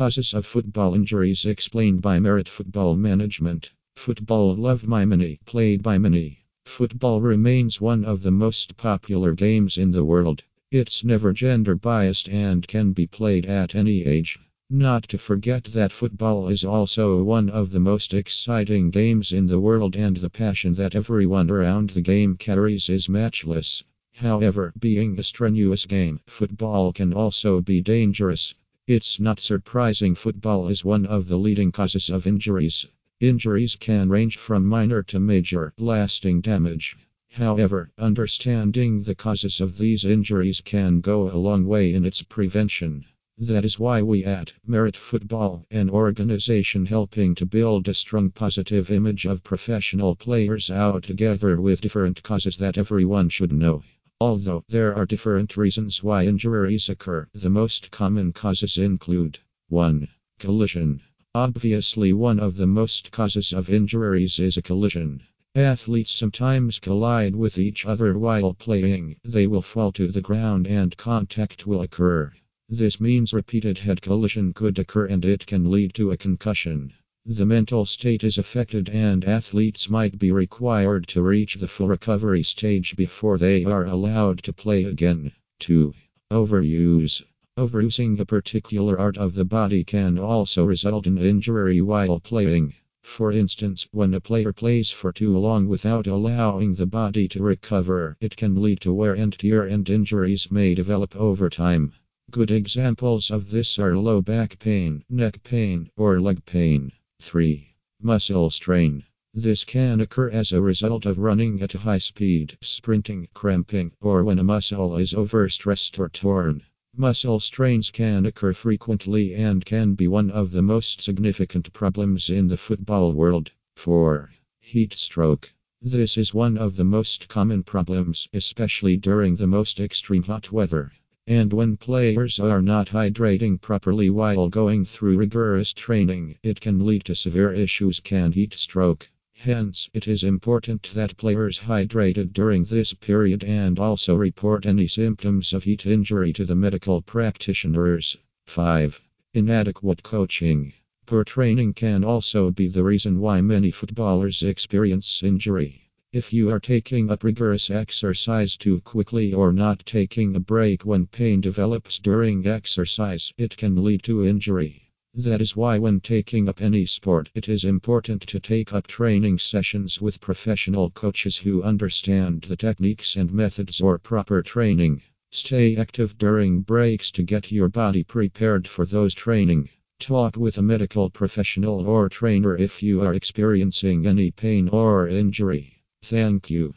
Causes of football injuries explained by Merit Football Management. Football love by many, played by many. Football remains one of the most popular games in the world. It's never gender biased and can be played at any age. Not to forget that football is also one of the most exciting games in the world, and the passion that everyone around the game carries is matchless. However, being a strenuous game, football can also be dangerous. It's not surprising football is one of the leading causes of injuries. Injuries can range from minor to major, lasting damage. However, understanding the causes of these injuries can go a long way in its prevention. That is why we at Merit Football, an organization helping to build a strong positive image of professional players out together with different causes that everyone should know. Although there are different reasons why injuries occur, the most common causes include 1. Collision. Obviously, one of the most causes of injuries is a collision. Athletes sometimes collide with each other while playing, they will fall to the ground and contact will occur. This means repeated head collision could occur and it can lead to a concussion. The mental state is affected, and athletes might be required to reach the full recovery stage before they are allowed to play again. 2. Overuse. Overusing a particular part of the body can also result in injury while playing. For instance, when a player plays for too long without allowing the body to recover, it can lead to wear and tear, and injuries may develop over time. Good examples of this are low back pain, neck pain, or leg pain. 3. Muscle strain. This can occur as a result of running at a high speed, sprinting, cramping, or when a muscle is overstressed or torn. Muscle strains can occur frequently and can be one of the most significant problems in the football world. 4. Heat stroke. This is one of the most common problems, especially during the most extreme hot weather. And when players are not hydrating properly while going through rigorous training, it can lead to severe issues can heat stroke. Hence, it is important that players hydrated during this period and also report any symptoms of heat injury to the medical practitioners. 5. Inadequate coaching. Poor training can also be the reason why many footballers experience injury. If you are taking up rigorous exercise too quickly or not taking a break when pain develops during exercise, it can lead to injury. That is why, when taking up any sport, it is important to take up training sessions with professional coaches who understand the techniques and methods or proper training. Stay active during breaks to get your body prepared for those training. Talk with a medical professional or trainer if you are experiencing any pain or injury. Thank you.